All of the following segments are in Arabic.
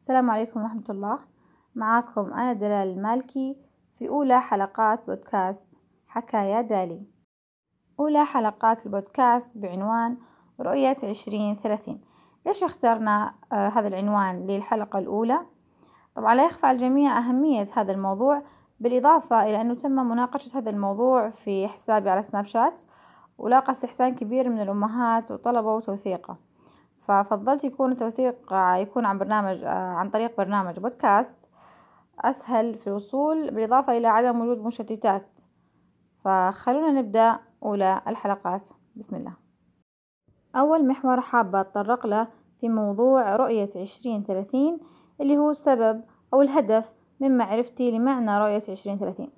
السلام عليكم ورحمة الله. معاكم أنا دلال المالكي في أولى حلقات بودكاست حكايا دالي. أولى حلقات البودكاست بعنوان رؤية عشرين ثلاثين. ليش اخترنا آه هذا العنوان للحلقة الأولى؟ طبعا لا يخفى على الجميع أهمية هذا الموضوع بالإضافة إلى أنه تم مناقشة هذا الموضوع في حسابي على سناب شات ولاقى استحسان كبير من الأمهات وطلبوا توثيقه ففضلت يكون التوثيق يكون عن برنامج عن طريق برنامج بودكاست أسهل في الوصول بالإضافة إلى عدم وجود مشتتات. فخلونا نبدأ أولى الحلقات. بسم الله. أول محور حابة أتطرق له في موضوع رؤية عشرين ثلاثين اللي هو السبب أو الهدف من معرفتي لمعنى رؤية عشرين ثلاثين.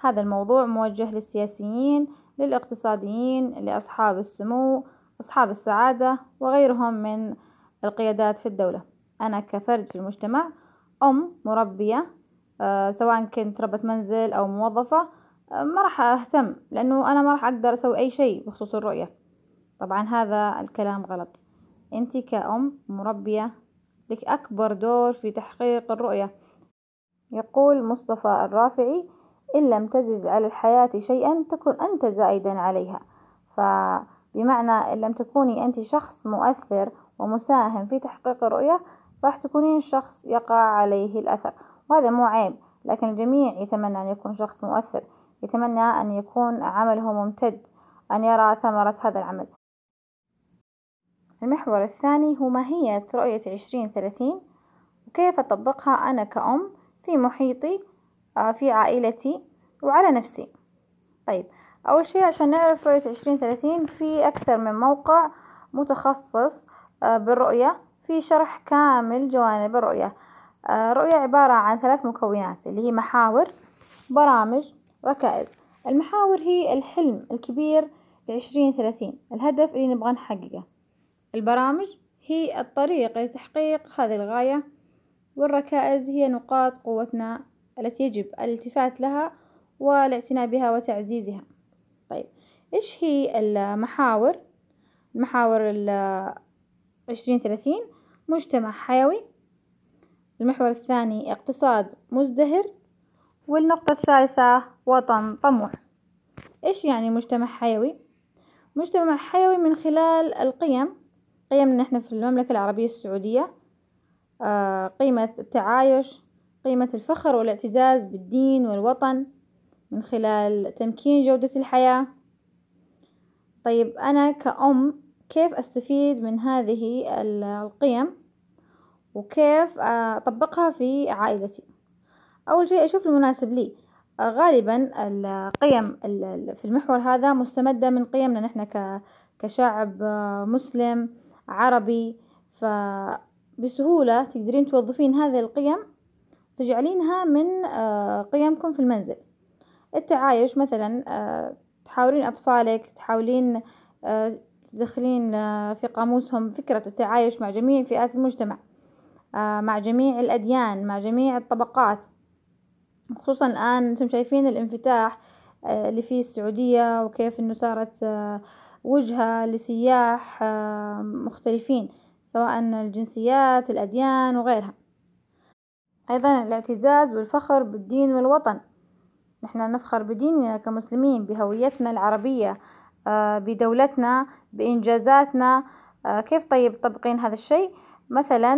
هذا الموضوع موجه للسياسيين للاقتصاديين لأصحاب السمو أصحاب السعادة وغيرهم من القيادات في الدولة. أنا كفرد في المجتمع أم مربية أه سواء كنت ربة منزل أو موظفة أه ما راح أهتم لأنه أنا ما راح أقدر أسوي أي شيء بخصوص الرؤية. طبعا هذا الكلام غلط. أنت كأم مربية لك أكبر دور في تحقيق الرؤية. يقول مصطفى الرافعي إن لم تزد على الحياة شيئا تكن أنت زائدا عليها. فبمعنى إن لم تكوني أنت شخص مؤثر ومساهم في تحقيق الرؤية راح تكونين شخص يقع عليه الأثر. وهذا مو عيب لكن الجميع يتمنى أن يكون شخص مؤثر يتمنى أن يكون عمله ممتد أن يرى ثمرة هذا العمل. المحور الثاني هو ماهية رؤية عشرين ثلاثين وكيف أطبقها أنا كأم في محيطي في عائلتي وعلى نفسي. طيب أول شي عشان نعرف رؤية عشرين ثلاثين في أكثر من موقع متخصص بالرؤية. في شرح كامل جوانب الرؤية. الرؤية عبارة عن ثلاث مكونات اللي هي محاور برامج ركائز. المحاور هي الحلم الكبير لعشرين ثلاثين. الهدف اللي نبغى نحققه. البرامج هي الطريق لتحقيق هذه الغاية. والركائز هي نقاط قوتنا التي يجب الالتفات لها والاعتناء بها وتعزيزها. إيش هي المحاور؟ المحاور العشرين ثلاثين مجتمع حيوي. المحور الثاني اقتصاد مزدهر. والنقطة الثالثة وطن طموح. إيش يعني مجتمع حيوي؟ مجتمع حيوي من خلال القيم. قيمنا إحنا في المملكة العربية السعودية. آه قيمة التعايش قيمة الفخر والاعتزاز بالدين والوطن من خلال تمكين جودة الحياة. طيب أنا كأم كيف أستفيد من هذه القيم؟ وكيف أطبقها في عائلتي؟ أول شيء أشوف المناسب لي. غالبا القيم في المحور هذا مستمدة من قيمنا نحن كشعب مسلم عربي. فبسهولة تقدرين توظفين هذه القيم تجعلينها من قيمكم في المنزل. التعايش مثلا تحاورين أطفالك تحاولين تدخلين في قاموسهم فكرة التعايش مع جميع فئات المجتمع مع جميع الأديان مع جميع الطبقات. خصوصا الآن أنتم شايفين الانفتاح اللي في السعودية وكيف إنه صارت وجهة لسياح مختلفين سواء الجنسيات الأديان وغيرها. أيضا الاعتزاز والفخر بالدين والوطن. نحن نفخر بديننا كمسلمين بهويتنا العربية بدولتنا بإنجازاتنا. كيف طيب تطبقين هذا الشيء؟ مثلا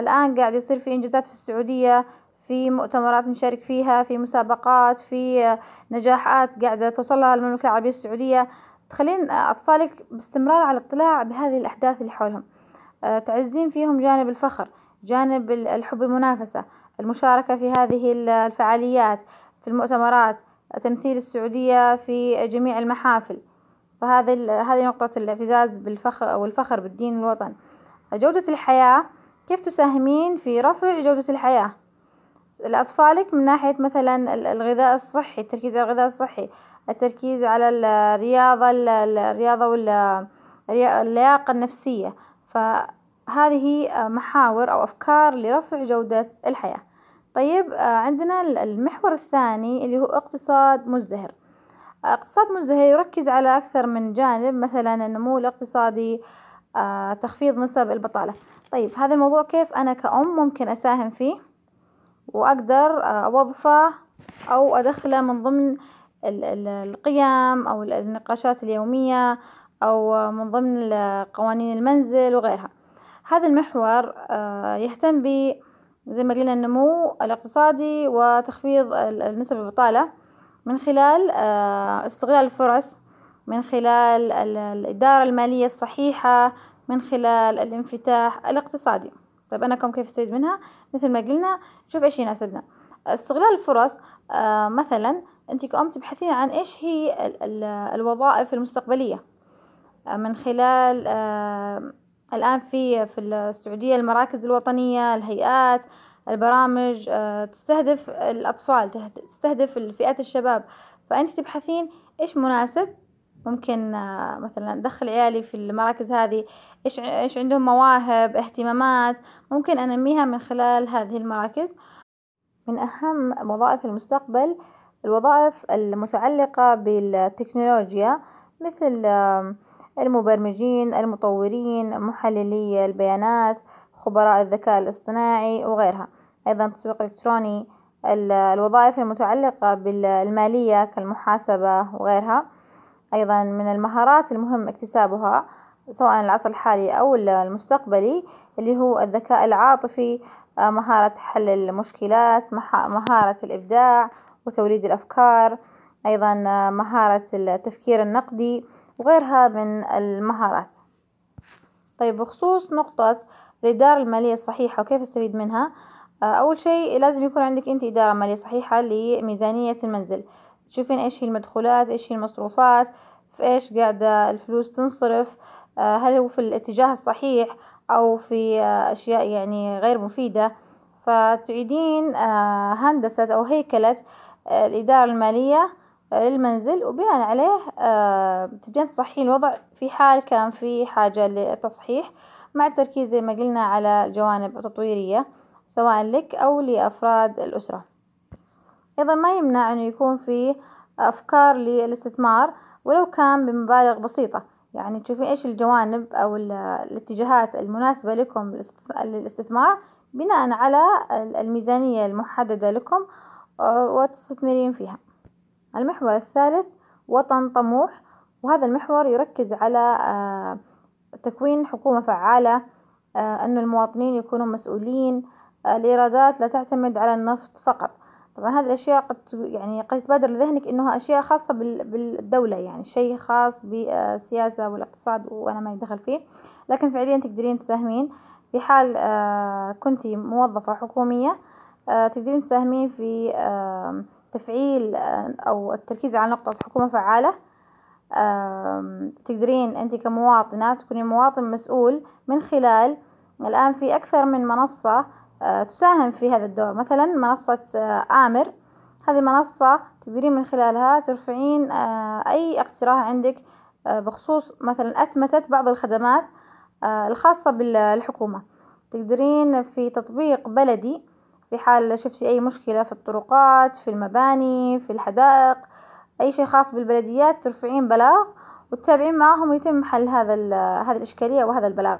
الآن قاعد يصير في إنجازات في السعودية في مؤتمرات نشارك فيها في مسابقات في نجاحات قاعدة توصلها المملكة العربية السعودية. تخلين أطفالك باستمرار على اطلاع بهذه الأحداث اللي حولهم. تعزين فيهم جانب الفخر جانب الحب المنافسة المشاركة في هذه الفعاليات. في المؤتمرات تمثيل السعودية في جميع المحافل. فهذه هذه نقطة الاعتزاز بالفخر والفخر بالدين والوطن. جودة الحياة كيف تساهمين في رفع جودة الحياة؟ لأطفالك من ناحية مثلا الغذاء الصحي التركيز على الغذاء الصحي التركيز على الرياضة الرياضة واللياقة النفسية. فهذه محاور أو أفكار لرفع جودة الحياة. طيب عندنا المحور الثاني اللي هو اقتصاد مزدهر. اقتصاد مزدهر يركز على أكثر من جانب مثلا النمو الاقتصادي آه تخفيض نسب البطالة. طيب هذا الموضوع كيف أنا كأم ممكن أساهم فيه؟ وأقدر آه، أوظفه أو أدخله من ضمن القيم أو النقاشات اليومية أو من ضمن قوانين المنزل وغيرها. هذا المحور آه، يهتم ب زي ما قلنا النمو الاقتصادي وتخفيض نسب البطالة. من خلال آه، استغلال الفرص من خلال الإدارة المالية الصحيحة من خلال الانفتاح الاقتصادي. طيب أنا كم كيف أستفيد منها؟ مثل ما قلنا شوف إيش يناسبنا استغلال الفرص آه مثلا أنت كأم تبحثين عن إيش هي ال ال الوظائف المستقبلية. آه من خلال الآن في في السعودية المراكز الوطنية الهيئات البرامج آه تستهدف الأطفال تستهدف فئات الشباب. فأنت تبحثين إيش مناسب؟ ممكن آه، مثلا أدخل عيالي في المراكز هذه إيش إيش عندهم مواهب اهتمامات؟ ممكن أنميها من خلال هذه المراكز. من أهم وظائف المستقبل الوظائف المتعلقة بالتكنولوجيا مثل المبرمجين المطورين محللي البيانات خبراء الذكاء الاصطناعي وغيرها. أيضا تسويق إلكتروني الوظائف المتعلقة بالمالية كالمحاسبة وغيرها. أيضا من المهارات المهم اكتسابها سواء العصر الحالي أو المستقبلي اللي هو الذكاء العاطفي آه، مهارة حل المشكلات مهارة الإبداع وتوليد الأفكار. أيضا آه، مهارة التفكير النقدي. وغيرها من المهارات. طيب بخصوص نقطة الإدارة المالية الصحيحة وكيف استفيد منها آه، أول شيء لازم يكون عندك أنت إدارة مالية صحيحة لميزانية المنزل. تشوفين إيش هي المدخولات إيش هي المصروفات في إيش قاعدة الفلوس تنصرف هل هو في الاتجاه الصحيح أو في أشياء يعني غير مفيدة. فتعيدين آه، هندسة أو هيكلة آه، الإدارة المالية آه، للمنزل وبناء عليه تبدين تصحين الوضع في حال كان في حاجة للتصحيح مع التركيز زي ما قلنا على جوانب تطويرية سواء لك أو لأفراد الأسرة. أيضا ما يمنع أنه يكون في أفكار للاستثمار ولو كان بمبالغ بسيطة. يعني تشوفين إيش الجوانب أو الاتجاهات المناسبة لكم للاستثمار بناء على الميزانية المحددة لكم آه، وتستثمرين فيها. المحور الثالث وطن طموح وهذا المحور يركز على آه، تكوين حكومة فعالة آه، أن المواطنين يكونوا مسؤولين الإيرادات لا تعتمد على النفط فقط. طبعا هذه الأشياء قد يعني قد تبادر لذهنك إنها أشياء خاصة بالدولة يعني شيء خاص بالسياسة والاقتصاد وأنا ما دخل فيه. لكن فعليا تقدرين تساهمين في حال آه، كنتي موظفة حكومية آه، تقدرين تساهمين في تفعيل آه، أو التركيز على نقطة حكومة فعالة تقدرين أنت كمواطنة تكونين مواطن مسؤول من خلال الآن في أكثر من منصة تساهم في هذا الدور. مثلا منصة آمر. هذه المنصة تقدرين من خلالها ترفعين أي اقتراح عندك بخصوص مثلا أثمتت بعض الخدمات آه، الخاصة بالحكومة تقدرين في تطبيق بلدي في حال شفتي أي مشكلة في الطرقات في المباني في الحدائق أي شيء خاص بالبلديات ترفعين بلاغ وتتابعين معهم ويتم حل هذا هذه الإشكالية وهذا البلاغ.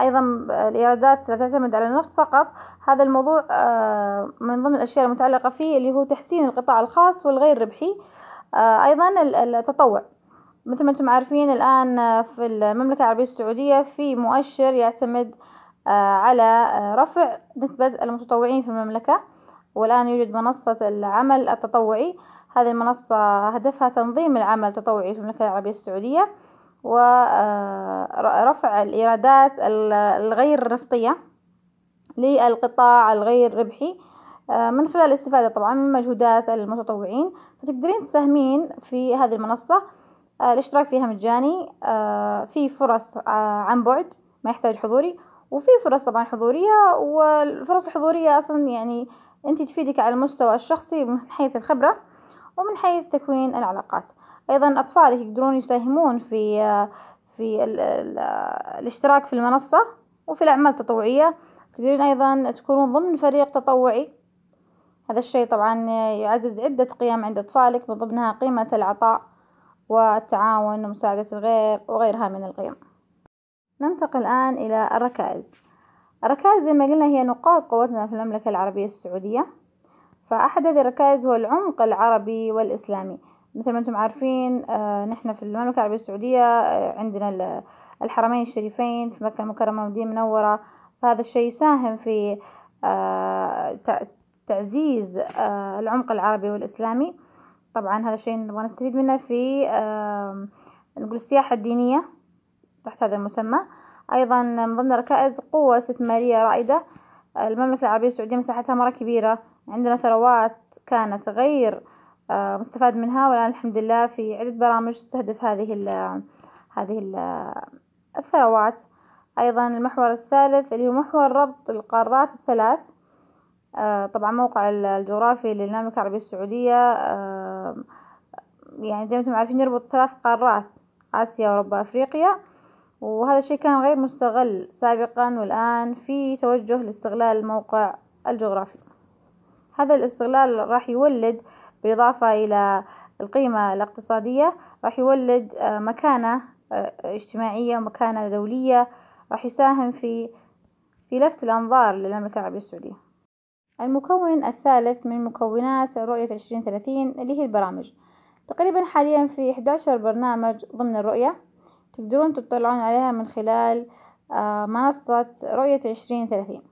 أيضا الإيرادات لا تعتمد على النفط فقط. هذا الموضوع آه، من ضمن الأشياء المتعلقة فيه اللي هو تحسين القطاع الخاص والغير ربحي. آه، أيضا التطوع. مثل ما أنتم عارفين الآن في المملكة العربية السعودية في مؤشر يعتمد على آه، رفع نسبة المتطوعين في المملكة. والآن يوجد منصة العمل التطوعي. هذه المنصة هدفها تنظيم العمل التطوعي في المملكة العربية السعودية ورفع آه، الإيرادات الغير نفطية للقطاع الغير ربحي من خلال الاستفادة طبعا من مجهودات المتطوعين. فتقدرين تساهمين في هذه المنصة آه، الاشتراك فيها مجاني آه، في فرص آه، عن بعد ما يحتاج حضوري. وفي فرص طبعا حضورية والفرص الحضورية أصلا يعني أنت تفيدك على المستوى الشخصي من حيث الخبرة ومن حيث تكوين العلاقات. أيضا أطفالك يقدرون يساهمون في في ال ال الاشتراك في المنصة وفي الأعمال التطوعية. تقدرين أيضا تكونون ضمن فريق تطوعي. هذا الشيء طبعا يعزز عدة قيم عند أطفالك من ضمنها قيمة العطاء والتعاون ومساعدة الغير وغيرها من القيم. ننتقل الآن إلى الركائز. الركائز زي ما قلنا هي نقاط قوتنا في المملكة العربية السعودية فأحد هذه الركائز هو العمق العربي والإسلامي. مثل ما أنتم عارفين آه نحن في المملكة العربية السعودية آه عندنا الحرمين الشريفين في مكة المكرمة والمدينة المنورة. فهذا الشيء يساهم في آه تعزيز العمق العربي والإسلامي. طبعا هذا الشيء نبغى نستفيد منه في نقول السياحة الدينية. تحت هذا المسمى. أيضا من ضمن ركائز قوة استثمارية رائدة. المملكة العربية السعودية مساحتها مرة كبيرة. عندنا ثروات كانت غير مستفاد منها والآن الحمد لله في عدة برامج تستهدف هذه ال هذه ال الثروات. أيضا المحور الثالث اللي هو محور ربط القارات الثلاث. طبعا موقع الجغرافي للمملكة العربية السعودية. يعني زي ما أنتم عارفين يربط ثلاث قارات آسيا أوروبا أفريقيا. وهذا الشيء كان غير مستغل سابقا والآن في توجه لاستغلال الموقع الجغرافي هذا الاستغلال راح يولد بالإضافة إلى القيمة الاقتصادية راح يولد مكانة اجتماعية ومكانة دولية راح يساهم في في لفت الأنظار للمملكة العربية السعودية. المكون الثالث من مكونات رؤية عشرين ثلاثين اللي هي البرامج. تقريبا حاليا في 11 برنامج ضمن الرؤية. تقدرون تطلعون عليها من خلال منصة رؤية عشرين ثلاثين.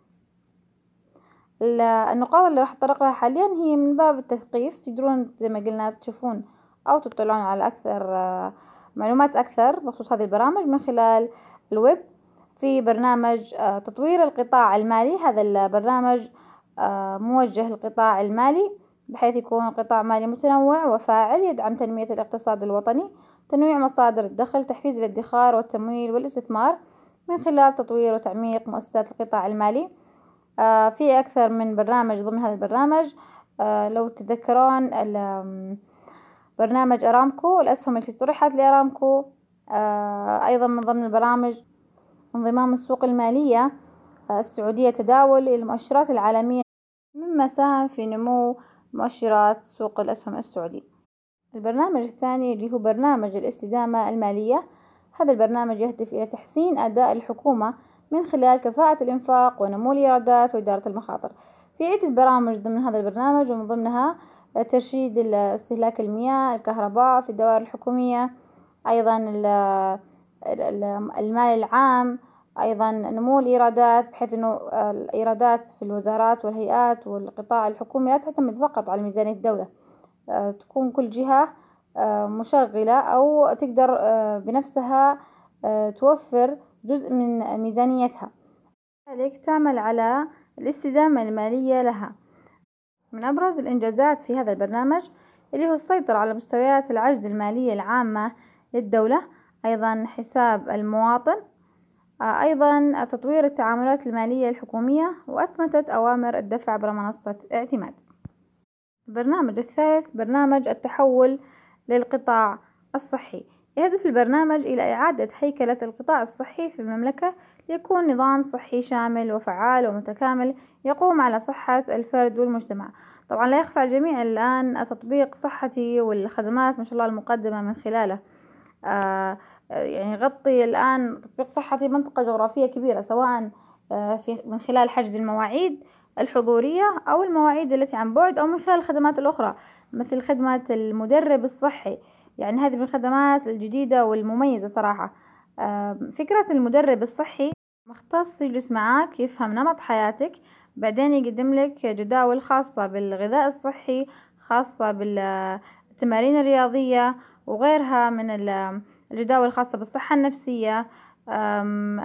النقاط اللي راح أتطرق لها حاليا هي من باب التثقيف. تقدرون زي ما قلنا تشوفون أو تطلعون على أكثر معلومات أكثر بخصوص هذه البرامج من خلال الويب. في برنامج تطوير القطاع المالي. هذا البرنامج موجه للقطاع المالي بحيث يكون قطاع مالي متنوع وفاعل يدعم تنمية الاقتصاد الوطني. تنويع مصادر الدخل تحفيز الادخار والتمويل والاستثمار من خلال تطوير وتعميق مؤسسات القطاع المالي. آه في أكثر من برنامج ضمن هذا البرنامج. آه لو تتذكرون برنامج أرامكو الأسهم التي طرحت لأرامكو. آه أيضا من ضمن البرامج انضمام السوق المالية. السعودية تداول المؤشرات العالمية مما ساهم في نمو مؤشرات سوق الأسهم السعودي. البرنامج الثاني اللي هو برنامج الاستدامة المالية. هذا البرنامج يهدف إلى تحسين أداء الحكومة من خلال كفاءة الإنفاق ونمو الإيرادات وإدارة المخاطر. في عدة برامج ضمن هذا البرنامج ومن ضمنها ترشيد استهلاك المياه الكهرباء في الدوائر الحكومية أيضا المال العام أيضا نمو الإيرادات بحيث أنه الإيرادات في الوزارات والهيئات والقطاع الحكومي لا تعتمد فقط على ميزانية الدولة. تكون كل جهة مشغلة أو تقدر بنفسها توفر جزء من ميزانيتها. لذلك تعمل على الاستدامة المالية لها. من أبرز الإنجازات في هذا البرنامج اللي هو السيطرة على مستويات العجز المالية العامة للدولة أيضا حساب المواطن أيضا تطوير التعاملات المالية الحكومية وأتمتت أوامر الدفع عبر منصة اعتماد. البرنامج الثالث برنامج التحول للقطاع الصحي. يهدف البرنامج إلى إعادة هيكلة القطاع الصحي في المملكة ليكون نظام صحي شامل وفعال ومتكامل يقوم على صحة الفرد والمجتمع. طبعا لا يخفى الجميع الآن تطبيق صحتي والخدمات ما شاء الله المقدمة من خلاله. آه يعني يغطي الآن تطبيق صحتي منطقة جغرافية كبيرة سواء آه في من خلال حجز المواعيد الحضورية أو المواعيد التي عن بعد أو من خلال الخدمات الأخرى مثل خدمة المدرب الصحي. يعني هذه من الخدمات الجديدة والمميزة صراحة. فكرة المدرب الصحي مختص يجلس معاك يفهم نمط حياتك بعدين يقدم لك جداول خاصة بالغذاء الصحي خاصة بالتمارين الرياضية وغيرها من الجداول الخاصة بالصحة النفسية.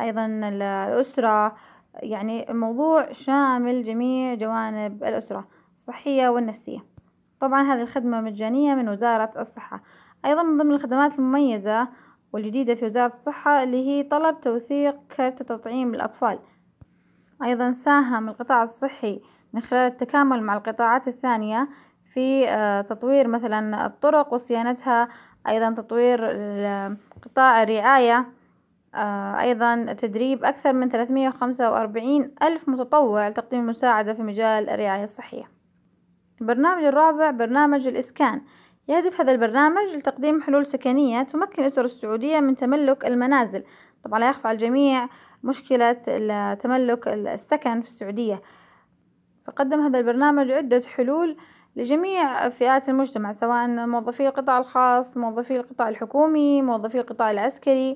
أيضا الأسرة يعني موضوع شامل جميع جوانب الأسرة الصحية والنفسية. طبعا هذه الخدمة مجانية من وزارة الصحة. أيضا من ضمن الخدمات المميزة والجديدة في وزارة الصحة اللي هي طلب توثيق كارت تطعيم الأطفال. أيضا ساهم القطاع الصحي من خلال التكامل مع القطاعات الثانية في تطوير مثلا الطرق وصيانتها. أيضا تطوير قطاع الرعاية. أيضا تدريب أكثر من 345 ألف متطوع لتقديم المساعدة في مجال الرعاية الصحية. البرنامج الرابع برنامج الإسكان. يهدف هذا البرنامج لتقديم حلول سكنية تمكن الأسر السعودية من تملك المنازل. طبعا لا يخفى على الجميع مشكلة تملك السكن في السعودية. فقدم هذا البرنامج عدة حلول لجميع فئات المجتمع سواء موظفي القطاع الخاص موظفي القطاع الحكومي موظفي القطاع العسكري آه،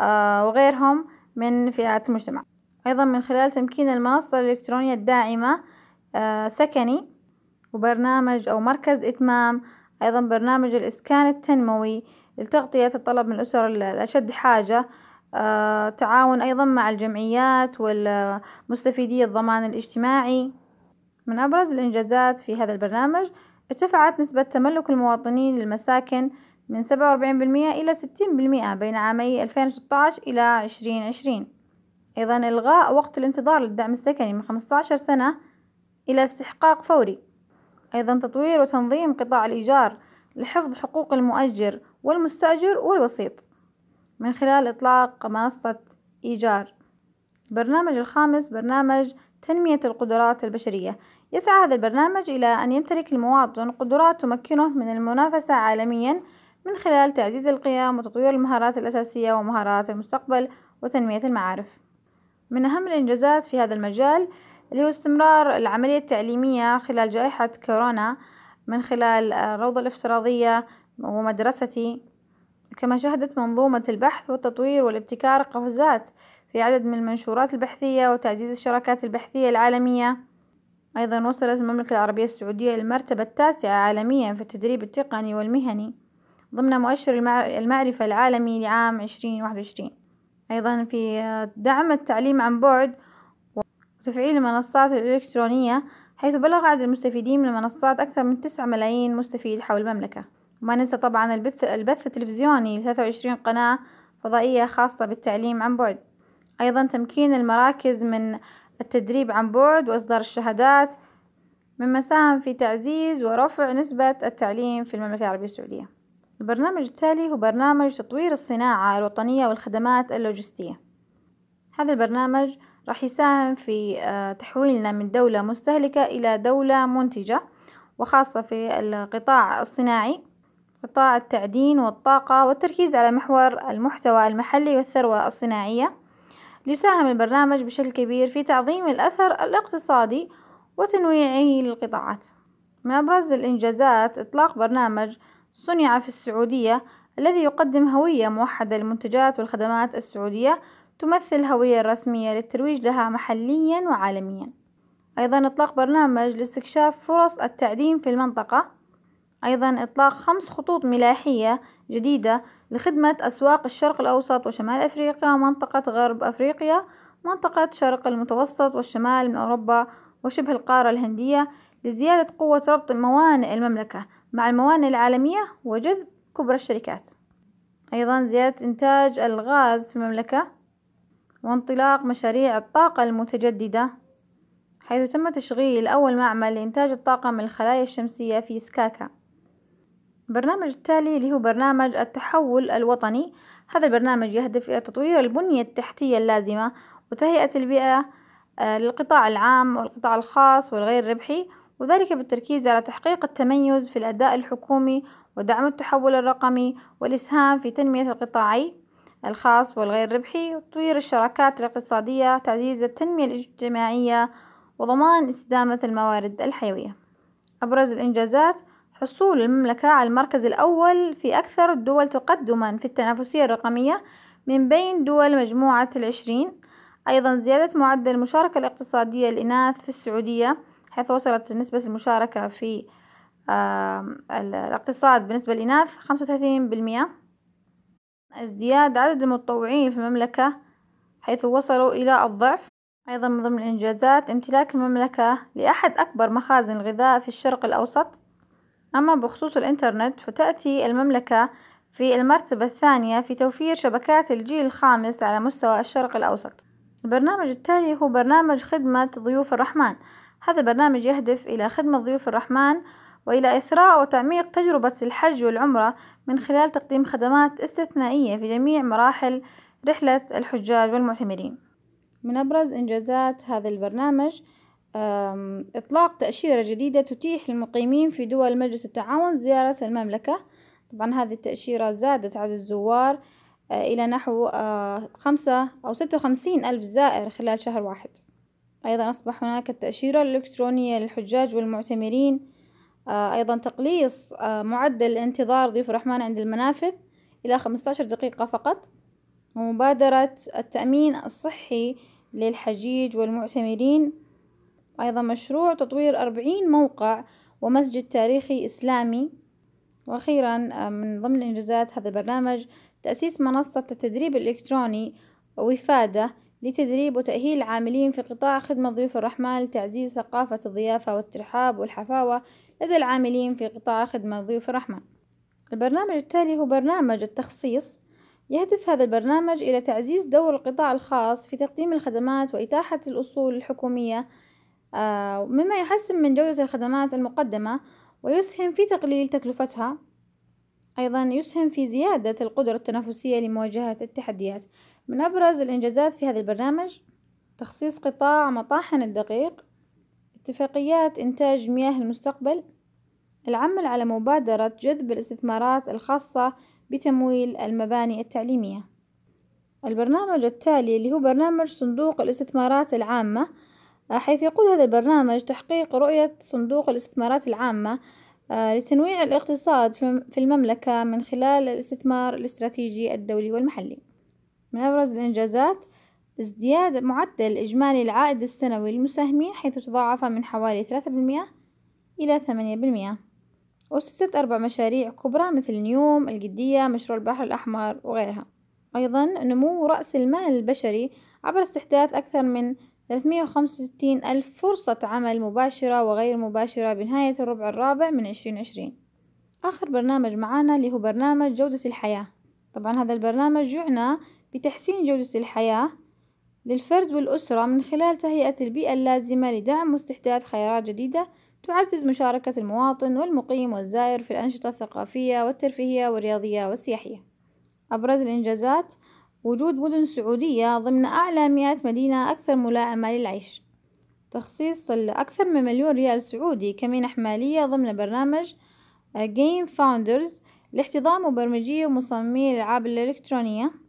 وغيرهم من فئات المجتمع. أيضا من خلال تمكين المنصة الإلكترونية الداعمة آه، سكني وبرنامج أو مركز إتمام. أيضا برنامج الإسكان التنموي لتغطية الطلب من الأسر الأشد حاجة. آه، تعاون أيضا مع الجمعيات والمستفيدي الضمان الاجتماعي. من أبرز الإنجازات في هذا البرنامج ارتفعت نسبة تملك المواطنين للمساكن من سبعة وأربعين بالمئة إلى ستين بالمئة بين عامي ألفين وستة عشر إلى عشرين عشرين. أيضا إلغاء وقت الانتظار للدعم السكني من خمسة عشر سنة إلى استحقاق فوري. أيضا تطوير وتنظيم قطاع الإيجار لحفظ حقوق المؤجر والمستأجر والوسيط من خلال إطلاق منصة إيجار. البرنامج الخامس برنامج تنمية القدرات البشرية. يسعى هذا البرنامج إلى أن يمتلك المواطن قدرات تمكنه من المنافسة عالميا من خلال تعزيز القيم وتطوير المهارات الأساسية ومهارات المستقبل وتنمية المعارف. من أهم الإنجازات في هذا المجال اللي هو استمرار العملية التعليمية خلال جائحة كورونا من خلال الروضة الافتراضية ومدرستي. كما شهدت منظومة البحث والتطوير والابتكار قفزات في عدد من المنشورات البحثية وتعزيز الشراكات البحثية العالمية. أيضا وصلت المملكة العربية السعودية للمرتبة التاسعة عالميا في التدريب التقني والمهني. ضمن مؤشر المعرفة العالمي لعام عشرين واحد وعشرين. أيضا في دعم التعليم عن بعد وتفعيل المنصات الإلكترونية حيث بلغ عدد المستفيدين من المنصات أكثر من تسعة ملايين مستفيد حول المملكة. وما ننسى طبعا البث, البث التلفزيوني لثلاثة وعشرين قناة فضائية خاصة بالتعليم عن بعد. أيضا تمكين المراكز من التدريب عن بعد وإصدار الشهادات مما ساهم في تعزيز ورفع نسبة التعليم في المملكة العربية السعودية. البرنامج التالي هو برنامج تطوير الصناعة الوطنية والخدمات اللوجستية. هذا البرنامج راح يساهم في آه، تحويلنا من دولة مستهلكة إلى دولة منتجة وخاصة في القطاع الصناعي قطاع التعدين والطاقة والتركيز على محور المحتوى المحلي والثروة الصناعية. ليساهم البرنامج بشكل كبير في تعظيم الأثر الاقتصادي وتنويعه للقطاعات. من أبرز الإنجازات إطلاق برنامج صنع في السعودية الذي يقدم هوية موحدة للمنتجات والخدمات السعودية تمثل الهوية الرسمية للترويج لها محليا وعالميا. أيضا إطلاق برنامج لاستكشاف فرص التعدين في المنطقة. أيضا إطلاق خمس خطوط ملاحية جديدة لخدمة أسواق الشرق الأوسط وشمال أفريقيا ومنطقة غرب أفريقيا ومنطقة شرق المتوسط والشمال من أوروبا وشبه القارة الهندية لزيادة قوة ربط موانئ المملكة. مع الموانئ العالمية وجذب كبرى الشركات. أيضا زيادة إنتاج الغاز في المملكة وانطلاق مشاريع الطاقة المتجددة حيث تم تشغيل أول معمل لإنتاج الطاقة من الخلايا الشمسية في سكاكا. البرنامج التالي اللي هو برنامج التحول الوطني. هذا البرنامج يهدف إلى تطوير البنية التحتية اللازمة وتهيئة البيئة آه، للقطاع العام والقطاع الخاص والغير ربحي وذلك بالتركيز على تحقيق التميز في الأداء الحكومي ودعم التحول الرقمي والإسهام في تنمية القطاعي الخاص والغير ربحي وتطوير الشراكات الاقتصادية تعزيز التنمية الاجتماعية وضمان استدامة الموارد الحيوية. أبرز الإنجازات حصول المملكة على المركز الأول في أكثر الدول تقدما في التنافسية الرقمية من بين دول مجموعة العشرين. أيضا زيادة معدل المشاركة الاقتصادية للإناث في السعودية حيث وصلت نسبة المشاركة في الاقتصاد بالنسبة للإناث خمسة وثلاثين بالمئة. ازدياد عدد المتطوعين في المملكة حيث وصلوا إلى الضعف. أيضا من ضمن الإنجازات امتلاك المملكة لأحد أكبر مخازن الغذاء في الشرق الأوسط. أما بخصوص الإنترنت فتأتي المملكة في المرتبة الثانية في توفير شبكات الجيل الخامس على مستوى الشرق الأوسط. البرنامج التالي هو برنامج خدمة ضيوف الرحمن. هذا البرنامج يهدف إلى خدمة ضيوف الرحمن وإلى إثراء وتعميق تجربة الحج والعمرة من خلال تقديم خدمات استثنائية في جميع مراحل رحلة الحجاج والمعتمرين. من أبرز إنجازات هذا البرنامج إطلاق تأشيرة جديدة تتيح للمقيمين في دول مجلس التعاون زيارة المملكة. طبعا هذه التأشيرة زادت عدد الزوار إلى نحو خمسة أو ستة وخمسين ألف زائر خلال شهر واحد. أيضا أصبح هناك التأشيرة الإلكترونية للحجاج والمعتمرين أيضا تقليص معدل الانتظار ضيوف الرحمن عند المنافذ إلى خمسة عشر دقيقة فقط ومبادرة التأمين الصحي للحجيج والمعتمرين. أيضا مشروع تطوير أربعين موقع ومسجد تاريخي إسلامي. وأخيرا من ضمن الإنجازات هذا البرنامج تأسيس منصة التدريب الإلكتروني وفادة لتدريب وتأهيل العاملين في قطاع خدمة ضيوف الرحمن لتعزيز ثقافة الضيافة والترحاب والحفاوة لدى العاملين في قطاع خدمة ضيوف الرحمن. البرنامج التالي هو برنامج التخصيص. يهدف هذا البرنامج إلى تعزيز دور القطاع الخاص في تقديم الخدمات وإتاحة الأصول الحكومية آه، مما يحسن من جودة الخدمات المقدمة ويسهم في تقليل تكلفتها. أيضا يسهم في زيادة القدرة التنافسية لمواجهة التحديات. من أبرز الإنجازات في هذا البرنامج تخصيص قطاع مطاحن الدقيق اتفاقيات إنتاج مياه المستقبل العمل على مبادرة جذب الاستثمارات الخاصة بتمويل المباني التعليمية. البرنامج التالي اللي هو برنامج صندوق الاستثمارات العامة حيث يقول هذا البرنامج تحقيق رؤية صندوق الاستثمارات العامة آه، لتنويع الاقتصاد في المملكة من خلال الاستثمار الاستراتيجي الدولي والمحلي. من أبرز الإنجازات ازدياد معدل إجمالي العائد السنوي للمساهمين حيث تضاعف من حوالي ثلاثة بالمئة إلى ثمانية بالمئة. أسست أربع مشاريع كبرى مثل نيوم الجدية مشروع البحر الأحمر وغيرها. أيضا نمو رأس المال البشري عبر استحداث أكثر من 365 ألف فرصة عمل مباشرة وغير مباشرة بنهاية الربع الرابع من 2020 آخر برنامج معانا اللي هو برنامج جودة الحياة. طبعا هذا البرنامج يعنى بتحسين جودة الحياة للفرد والأسرة من خلال تهيئة البيئة اللازمة لدعم واستحداث خيارات جديدة تعزز مشاركة المواطن والمقيم والزائر في الأنشطة الثقافية والترفيهية والرياضية والسياحية. أبرز الإنجازات وجود مدن سعودية ضمن أعلى مئة مدينة أكثر ملائمة للعيش. تخصيص أكثر من مليون ريال سعودي كمنح مالية ضمن برنامج Game Founders لاحتضان مبرمجي ومصممي الألعاب الإلكترونية.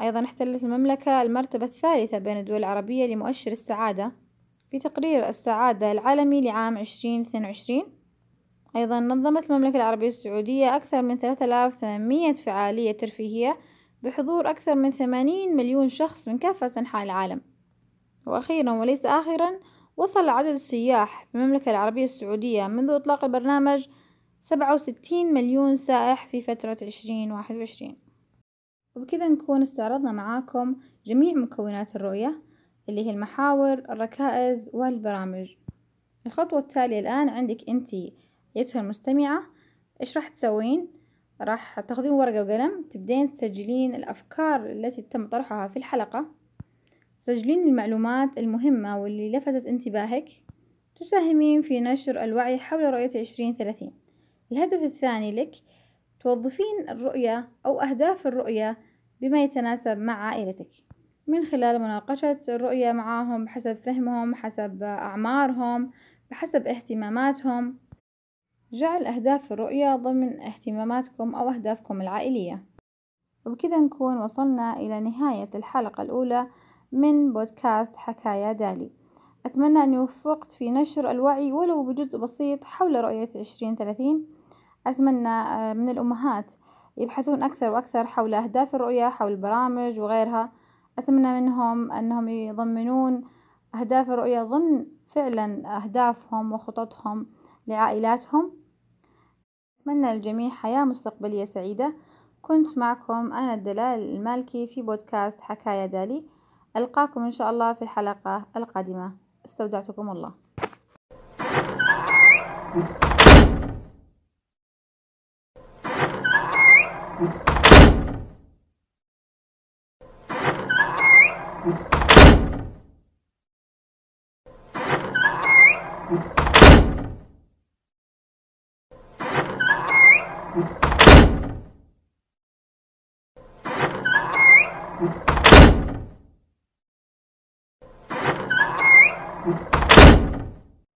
أيضا احتلت المملكة المرتبة الثالثة بين الدول العربية لمؤشر السعادة في تقرير السعادة العالمي لعام عشرين اثنين وعشرين. أيضا نظمت المملكة العربية السعودية أكثر من ثلاثة آلاف ثمانمية فعالية ترفيهية بحضور أكثر من ثمانين مليون شخص من كافة أنحاء العالم. وأخيرا وليس آخرا وصل عدد السياح في المملكة العربية السعودية منذ إطلاق البرنامج سبعة وستين مليون سائح في فترة عشرين واحد وعشرين. وبكذا نكون استعرضنا معاكم جميع مكونات الرؤية اللي هي المحاور الركائز والبرامج. الخطوة التالية الآن عندك أنتي أيتها المستمعة إيش راح تسوين؟ راح تاخذين ورقة وقلم تبدين تسجلين الأفكار التي تم طرحها في الحلقة تسجلين المعلومات المهمة واللي لفتت انتباهك تساهمين في نشر الوعي حول رؤية عشرين ثلاثين. الهدف الثاني لك توظفين الرؤية أو أهداف الرؤية بما يتناسب مع عائلتك. من خلال مناقشة الرؤية معاهم بحسب فهمهم حسب أعمارهم بحسب اهتماماتهم. جعل أهداف الرؤية ضمن اهتماماتكم أو أهدافكم العائلية. وبكذا نكون وصلنا إلى نهاية الحلقة الأولى من بودكاست حكايا دالي. أتمنى أني وفقت في نشر الوعي ولو بجزء بسيط حول رؤية عشرين ثلاثين. أتمنى آه، من الأمهات يبحثون أكثر وأكثر حول أهداف الرؤية حول البرامج وغيرها. أتمنى منهم أنهم يضمنون أهداف الرؤية ضمن فعلا أهدافهم وخططهم لعائلاتهم. أتمنى للجميع حياة مستقبلية سعيدة. كنت معكم أنا الدلال المالكي في بودكاست حكاية دالي. ألقاكم إن شاء الله في الحلقة القادمة. استودعتكم الله.